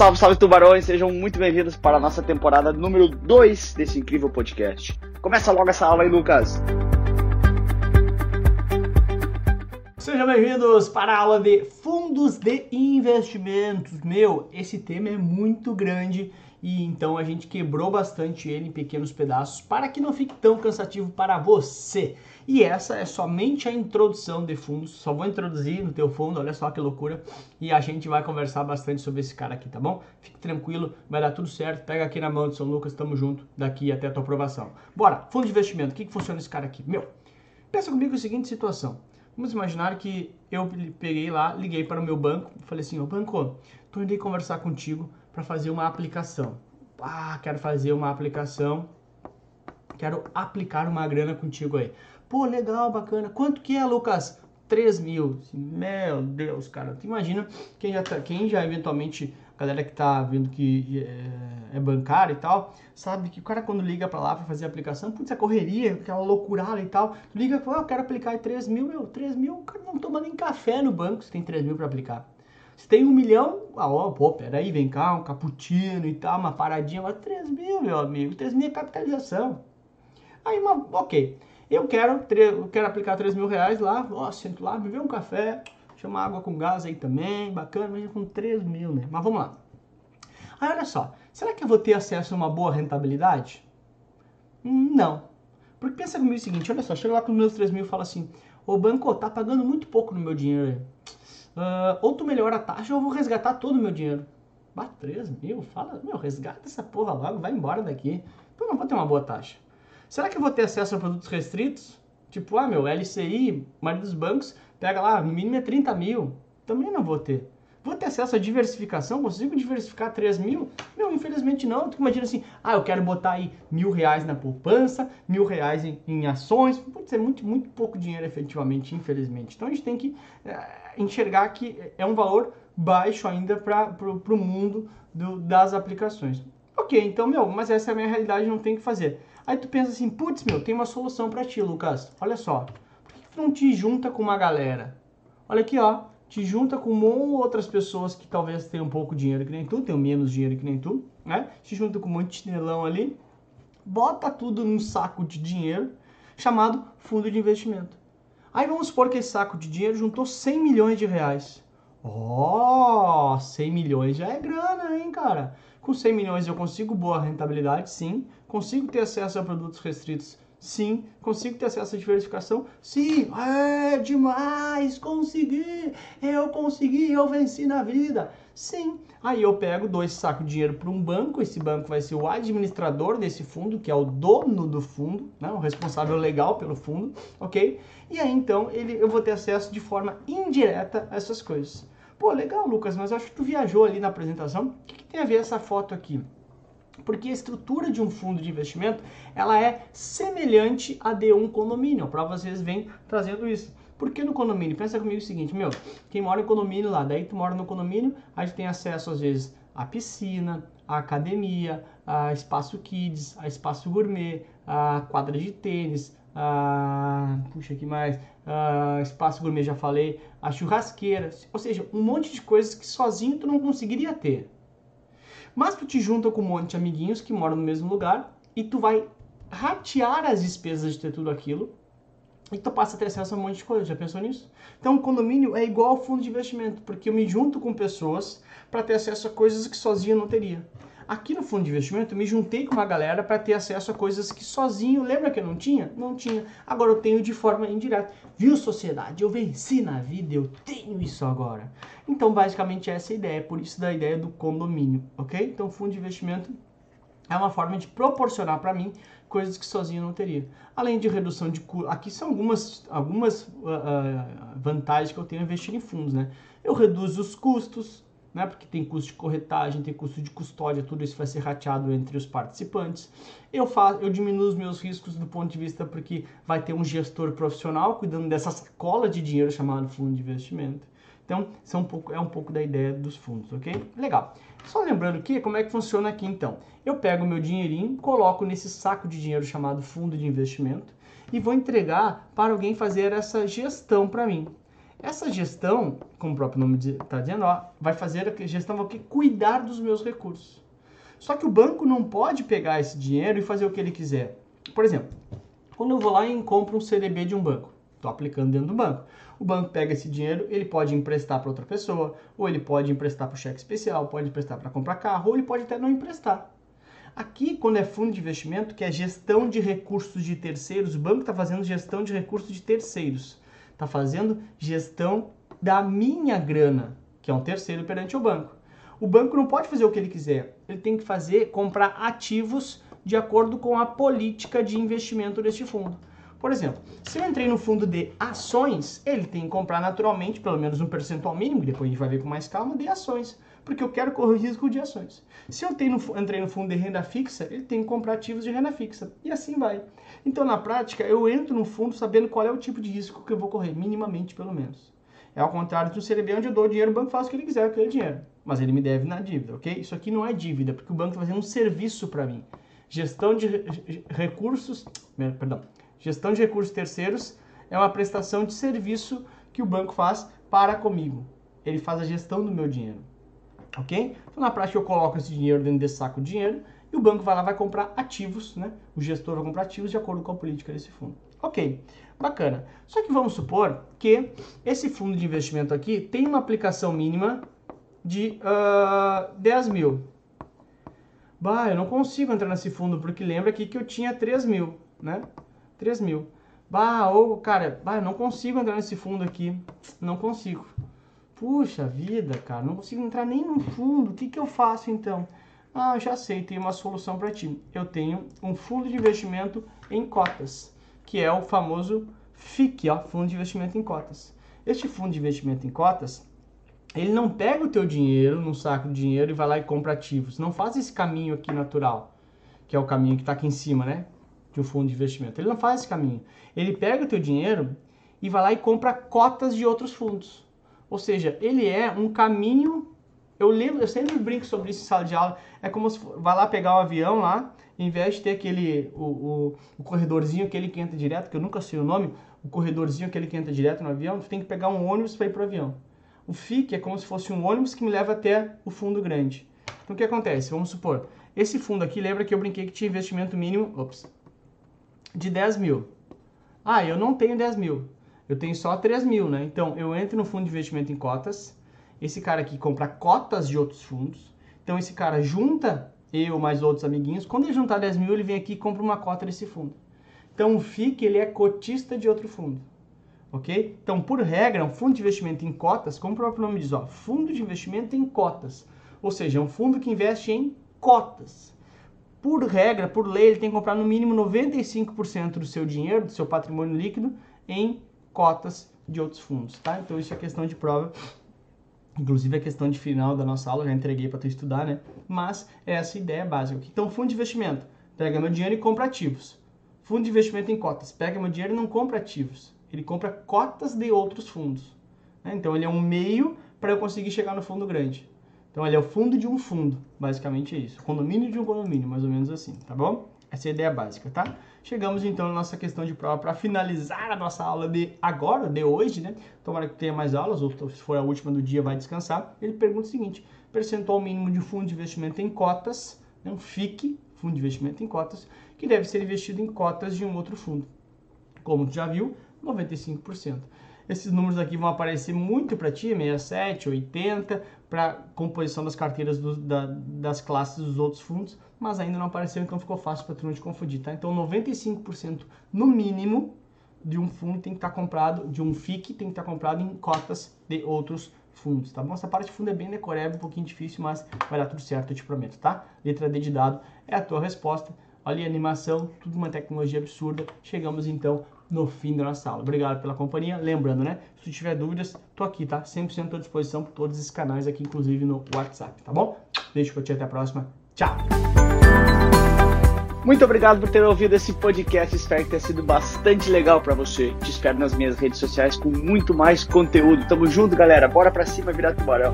Salve, salve tubarões, sejam muito bem-vindos para a nossa temporada número 2 desse incrível podcast. Começa logo essa aula aí, Lucas. Sejam bem-vindos para a aula de fundos de investimentos. Meu, esse tema é muito grande e então a gente quebrou bastante ele em pequenos pedaços para que não fique tão cansativo para você. E essa é somente a introdução de fundos. Só vou introduzir no teu fundo, olha só que loucura. E a gente vai conversar bastante sobre esse cara aqui, tá bom? Fique tranquilo, vai dar tudo certo. Pega aqui na mão de São Lucas, tamo junto daqui até a tua aprovação. Bora, fundo de investimento, o que, que funciona esse cara aqui? Meu, pensa comigo a seguinte situação. Vamos imaginar que eu peguei lá, liguei para o meu banco, falei assim, ô banco, tô indo conversar contigo para fazer uma aplicação. Ah, quero fazer uma aplicação, quero aplicar uma grana contigo aí. Pô, legal, bacana. Quanto que é, Lucas? 3 mil. Meu Deus, cara. Tu imagina quem já, tá, quem já eventualmente, galera que tá vendo que é, é bancário e tal, sabe que o cara quando liga para lá para fazer a aplicação, putz, a correria, aquela loucurada e tal, tu liga e fala, ah, eu quero aplicar 3 mil, meu, 3 mil, o cara não toma nem café no banco se tem 3 mil para aplicar. Se tem um milhão, ah, ó, pô, peraí, vem cá, um cappuccino e tal, uma paradinha, mas 3 mil, meu amigo, 3 mil é capitalização. Aí, uma, ok. Eu quero, eu quero aplicar 3 mil reais lá, ó, sento lá, beber um café, chama água com gás aí também, bacana, mas com 3 mil, né? Mas vamos lá. Aí olha só, será que eu vou ter acesso a uma boa rentabilidade? Não. Porque pensa comigo o seguinte, olha só, chega lá com meus 3 mil e fala assim, ô banco, tá pagando muito pouco no meu dinheiro. Uh, ou tu melhora a taxa ou eu vou resgatar todo o meu dinheiro. Bah, 3 mil? Fala, meu, resgata essa porra logo, vai embora daqui. Eu não vou ter uma boa taxa. Será que eu vou ter acesso a produtos restritos? Tipo, ah, meu, LCI, maioria dos bancos, pega lá, no mínimo é 30 mil. Também não vou ter. Vou ter acesso à diversificação? Consigo diversificar 3 mil? Não, infelizmente não. Tu imagina assim, ah, eu quero botar aí mil reais na poupança, mil reais em, em ações. Pode ser muito, muito pouco dinheiro efetivamente, infelizmente. Então a gente tem que é, enxergar que é um valor baixo ainda para o mundo do, das aplicações. Ok, então, meu, mas essa é a minha realidade, não tem o que fazer. Aí tu pensa assim, putz, meu, tem uma solução para ti, Lucas. Olha só, não te junta com uma galera? Olha aqui, ó, te junta com outras pessoas que talvez tenham pouco dinheiro que nem tu, tenham menos dinheiro que nem tu, né? Te junta com um monte de chinelão ali, bota tudo num saco de dinheiro chamado fundo de investimento. Aí vamos supor que esse saco de dinheiro juntou 100 milhões de reais. Ó, oh, 100 milhões já é grana, hein, cara? Com 100 milhões eu consigo boa rentabilidade, sim. Consigo ter acesso a produtos restritos, sim. Consigo ter acesso à diversificação, sim. É demais, consegui. Eu consegui, eu venci na vida. Sim. Aí eu pego, dou esse saco de dinheiro para um banco, esse banco vai ser o administrador desse fundo, que é o dono do fundo, né? o responsável legal pelo fundo, ok? E aí então ele, eu vou ter acesso de forma indireta a essas coisas. Pô, legal, Lucas, mas acho que tu viajou ali na apresentação. O que, que tem a ver essa foto aqui? Porque a estrutura de um fundo de investimento, ela é semelhante a de um condomínio. A prova às vezes vem trazendo isso. Porque no condomínio, pensa comigo o seguinte, meu, quem mora em condomínio lá, daí tu mora no condomínio, a gente tem acesso às vezes à piscina, à academia, a espaço kids, a espaço gourmet, a quadra de tênis, a puxa que mais, uh, espaço gourmet já falei, a churrasqueira, ou seja, um monte de coisas que sozinho tu não conseguiria ter. Mas tu te junta com um monte de amiguinhos que moram no mesmo lugar e tu vai ratear as despesas de ter tudo aquilo e tu passa a ter acesso a um monte de coisa. Já pensou nisso? Então, o condomínio é igual ao fundo de investimento, porque eu me junto com pessoas para ter acesso a coisas que sozinho não teria. Aqui no fundo de investimento, eu me juntei com uma galera para ter acesso a coisas que sozinho, lembra que eu não tinha? Não tinha. Agora eu tenho de forma indireta. Viu, sociedade? Eu venci na vida, eu tenho isso agora. Então, basicamente, essa é a ideia. Por isso, da ideia do condomínio, ok? Então, fundo de investimento é uma forma de proporcionar para mim coisas que sozinho não teria. Além de redução de custos. Aqui são algumas, algumas uh, uh, vantagens que eu tenho a investir em fundos, né? Eu reduzo os custos, né? Porque tem custo de corretagem, tem custo de custódia, tudo isso vai ser rateado entre os participantes. Eu faço, eu diminuo os meus riscos do ponto de vista porque vai ter um gestor profissional cuidando dessa sacola de dinheiro chamado fundo de investimento. Então, é um pouco, é um pouco da ideia dos fundos, ok? Legal. Só lembrando que, como é que funciona aqui então? Eu pego meu dinheirinho, coloco nesse saco de dinheiro chamado fundo de investimento e vou entregar para alguém fazer essa gestão para mim. Essa gestão, como o próprio nome está dizendo, ó, vai fazer a gestão vai cuidar dos meus recursos. Só que o banco não pode pegar esse dinheiro e fazer o que ele quiser. Por exemplo, quando eu vou lá e compro um CDB de um banco, estou aplicando dentro do banco. O banco pega esse dinheiro, ele pode emprestar para outra pessoa, ou ele pode emprestar para o cheque especial, pode emprestar para comprar carro, ou ele pode até não emprestar. Aqui, quando é fundo de investimento, que é gestão de recursos de terceiros, o banco está fazendo gestão de recursos de terceiros. Está fazendo gestão da minha grana, que é um terceiro perante o banco. O banco não pode fazer o que ele quiser. Ele tem que fazer, comprar ativos de acordo com a política de investimento deste fundo. Por exemplo, se eu entrei no fundo de ações, ele tem que comprar naturalmente, pelo menos um percentual mínimo, depois a gente vai ver com mais calma, de ações, porque eu quero correr o risco de ações. Se eu entrei no fundo de renda fixa, ele tem que comprar ativos de renda fixa, e assim vai. Então, na prática, eu entro no fundo sabendo qual é o tipo de risco que eu vou correr, minimamente pelo menos. É ao contrário do CDB, onde eu dou o dinheiro, o banco faz o que ele quiser com aquele dinheiro. Mas ele me deve na dívida, ok? Isso aqui não é dívida, porque o banco está fazendo um serviço para mim. Gestão de recursos, perdão, gestão de recursos terceiros é uma prestação de serviço que o banco faz para comigo. Ele faz a gestão do meu dinheiro, ok? Então na prática eu coloco esse dinheiro dentro desse saco de dinheiro e o banco vai lá vai comprar ativos, né? O gestor vai comprar ativos de acordo com a política desse fundo. Ok, bacana. Só que vamos supor que esse fundo de investimento aqui tem uma aplicação mínima de uh, 10 mil. Bah, eu não consigo entrar nesse fundo, porque lembra aqui que eu tinha 3 mil, né? 3 mil. Bah, ou, cara, bah, eu não consigo entrar nesse fundo aqui. Não consigo. Puxa vida, cara, não consigo entrar nem no fundo. O que, que eu faço então? Ah, já sei, tem uma solução para ti. Eu tenho um fundo de investimento em cotas, que é o famoso FIC, ó, Fundo de Investimento em Cotas. Este fundo de investimento em cotas, ele não pega o teu dinheiro num saco de dinheiro e vai lá e compra ativos. Não faz esse caminho aqui natural, que é o caminho que está aqui em cima, né? De um fundo de investimento. Ele não faz esse caminho. Ele pega o teu dinheiro e vai lá e compra cotas de outros fundos. Ou seja, ele é um caminho. Eu lembro, eu sempre brinco sobre isso em sala de aula. É como se vai lá pegar o um avião lá, em vez de ter aquele o, o, o corredorzinho aquele que entra direto, que eu nunca sei o nome, o corredorzinho aquele que entra direto no avião, tu tem que pegar um ônibus para ir pro avião. O FIC é como se fosse um ônibus que me leva até o fundo grande. Então o que acontece? Vamos supor, esse fundo aqui, lembra que eu brinquei que tinha investimento mínimo ops, de 10 mil. Ah, eu não tenho 10 mil, eu tenho só 3 mil, né? Então eu entro no fundo de investimento em cotas, esse cara aqui compra cotas de outros fundos, então esse cara junta eu mais outros amiguinhos, quando ele juntar 10 mil, ele vem aqui e compra uma cota desse fundo. Então o FIC ele é cotista de outro fundo ok? Então, por regra, um fundo de investimento em cotas, como o próprio nome diz, ó, fundo de investimento em cotas, ou seja, é um fundo que investe em cotas. Por regra, por lei, ele tem que comprar no mínimo 95% do seu dinheiro, do seu patrimônio líquido, em cotas de outros fundos, tá? Então, isso é questão de prova. Inclusive, é questão de final da nossa aula, já entreguei para tu estudar, né? Mas é essa a ideia básica. Então, fundo de investimento, pega meu dinheiro e compra ativos. Fundo de investimento em cotas, pega meu dinheiro e não compra ativos ele compra cotas de outros fundos. Né? Então ele é um meio para eu conseguir chegar no fundo grande. Então ele é o fundo de um fundo, basicamente é isso. Condomínio de um condomínio, mais ou menos assim, tá bom? Essa é a ideia básica, tá? Chegamos então na nossa questão de prova para finalizar a nossa aula de agora, de hoje, né? Tomara que tenha mais aulas, ou se for a última do dia vai descansar. Ele pergunta o seguinte: percentual mínimo de fundo de investimento em cotas, né? um FIC, fundo de investimento em cotas, que deve ser investido em cotas de um outro fundo. Como tu já viu, 95%. Esses números aqui vão aparecer muito para ti, 67, 80, para composição das carteiras do, da, das classes dos outros fundos, mas ainda não apareceu, então ficou fácil para tu não te confundir, tá? Então 95% no mínimo de um fundo tem que estar tá comprado, de um FIC tem que estar tá comprado em cotas de outros fundos, tá bom? Essa parte de fundo é bem decoreba, um pouquinho difícil, mas vai dar tudo certo, eu te prometo, tá? Letra D de dado é a tua resposta. Olha a animação, tudo uma tecnologia absurda. Chegamos então no fim da nossa aula. Obrigado pela companhia. Lembrando, né? Se tu tiver dúvidas, tô aqui, tá? 100% à disposição por todos esses canais aqui, inclusive no WhatsApp, tá bom? Beijo pra ti, até a próxima. Tchau! Muito obrigado por ter ouvido esse podcast. Espero que tenha sido bastante legal para você. Te espero nas minhas redes sociais com muito mais conteúdo. Tamo junto, galera. Bora pra cima virar tubarão.